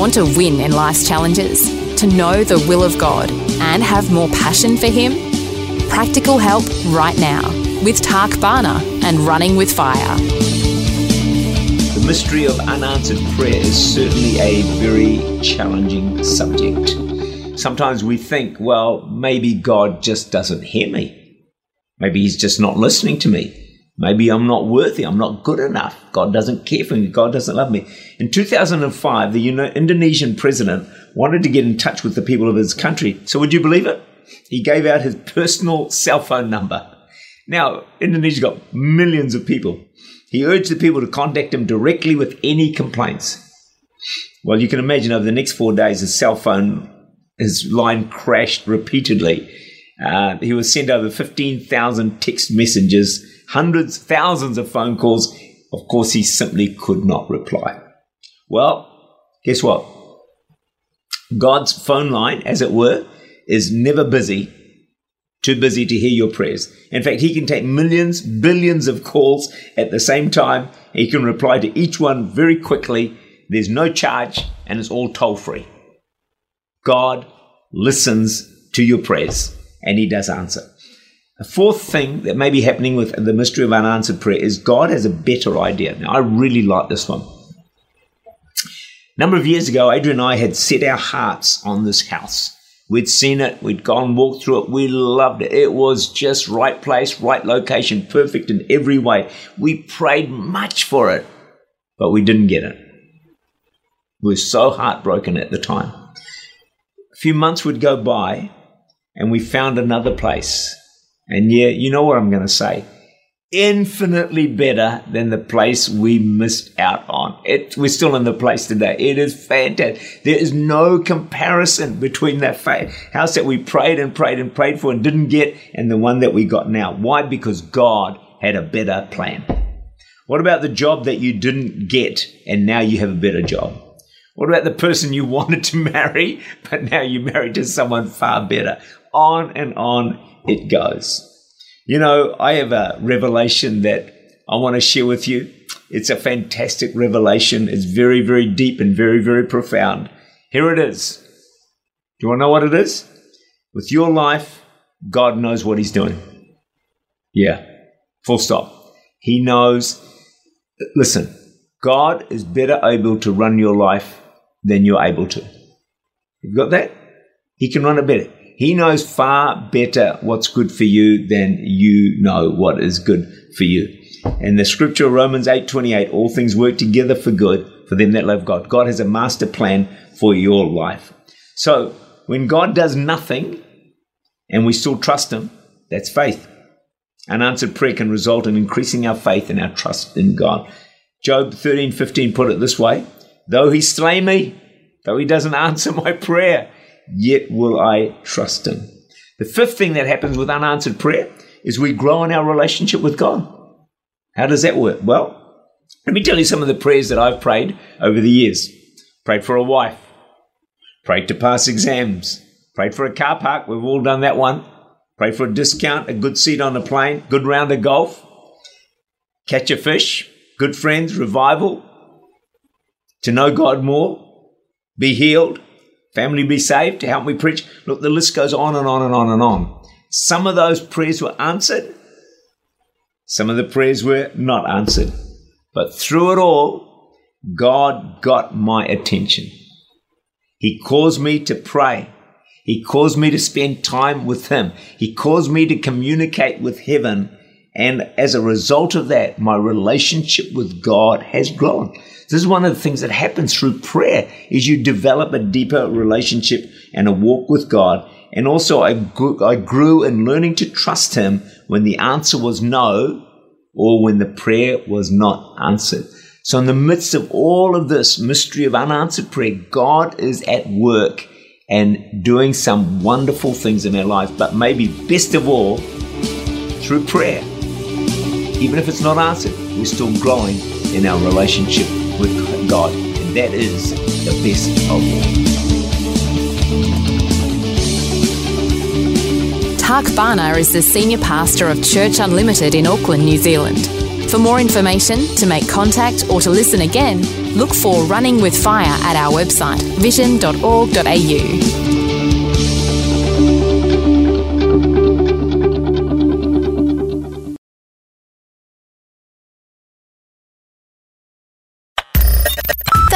Want to win in life's challenges? To know the will of God and have more passion for Him? Practical help right now with Tak Bhana and Running with Fire. The mystery of unanswered prayer is certainly a very challenging subject. Sometimes we think, well, maybe God just doesn't hear me. Maybe He's just not listening to me. Maybe I'm not worthy. I'm not good enough. God doesn't care for me. God doesn't love me. In 2005, the Indonesian president wanted to get in touch with the people of his country. So would you believe it? He gave out his personal cell phone number. Now, Indonesia's got millions of people. He urged the people to contact him directly with any complaints. Well, you can imagine over the next four days, his cell phone, his line crashed repeatedly. Uh, he was sent over 15,000 text messages hundreds, thousands of phone calls. Of course, he simply could not reply. Well, guess what? God's phone line, as it were, is never busy, too busy to hear your prayers. In fact, he can take millions, billions of calls at the same time. He can reply to each one very quickly. There's no charge, and it's all toll free. God listens to your prayers, and he does answer. A fourth thing that may be happening with the mystery of unanswered prayer is God has a better idea. Now, I really like this one. A number of years ago, Adrian and I had set our hearts on this house. We'd seen it, we'd gone walked through it, we loved it. It was just right place, right location, perfect in every way. We prayed much for it, but we didn't get it. We were so heartbroken at the time. A few months would go by, and we found another place and yeah, you know what I'm going to say. Infinitely better than the place we missed out on. It, we're still in the place today. It is fantastic. There is no comparison between that faith, house that we prayed and prayed and prayed for and didn't get and the one that we got now. Why? Because God had a better plan. What about the job that you didn't get and now you have a better job? What about the person you wanted to marry, but now you're married to someone far better? On and on it goes. You know, I have a revelation that I want to share with you. It's a fantastic revelation. It's very, very deep and very, very profound. Here it is. Do you want to know what it is? With your life, God knows what He's doing. Yeah, full stop. He knows. Listen, God is better able to run your life than you're able to. You've got that? He can run it better. He knows far better what's good for you than you know what is good for you. And the scripture Romans 8:28 all things work together for good for them that love God. God has a master plan for your life. So, when God does nothing and we still trust him, that's faith. Unanswered prayer can result in increasing our faith and our trust in God. Job 13:15 put it this way, though he slay me, though he doesn't answer my prayer, yet will I trust him. The fifth thing that happens with unanswered prayer is we grow in our relationship with God. How does that work? Well, let me tell you some of the prayers that I've prayed over the years. Prayed for a wife, prayed to pass exams, prayed for a car park. We've all done that one. Prayed for a discount, a good seat on a plane, good round of golf, catch a fish, good friends, revival, to know God more, be healed, family be saved, to help me preach. Look, the list goes on and on and on and on. Some of those prayers were answered, some of the prayers were not answered. But through it all, God got my attention. He caused me to pray. He caused me to spend time with Him. He caused me to communicate with heaven. And as a result of that, my relationship with God has grown. This is one of the things that happens through prayer is you develop a deeper relationship and a walk with God. And also I grew, I grew in learning to trust him when the answer was no or when the prayer was not answered. So, in the midst of all of this mystery of unanswered prayer, God is at work and doing some wonderful things in our life, but maybe best of all, through prayer. Even if it's not answered, we're still growing in our relationship with God, and that is the best of all. Tak Bhana is the Senior Pastor of Church Unlimited in Auckland, New Zealand. For more information, to make contact, or to listen again, look for Running with Fire at our website, vision.org.au.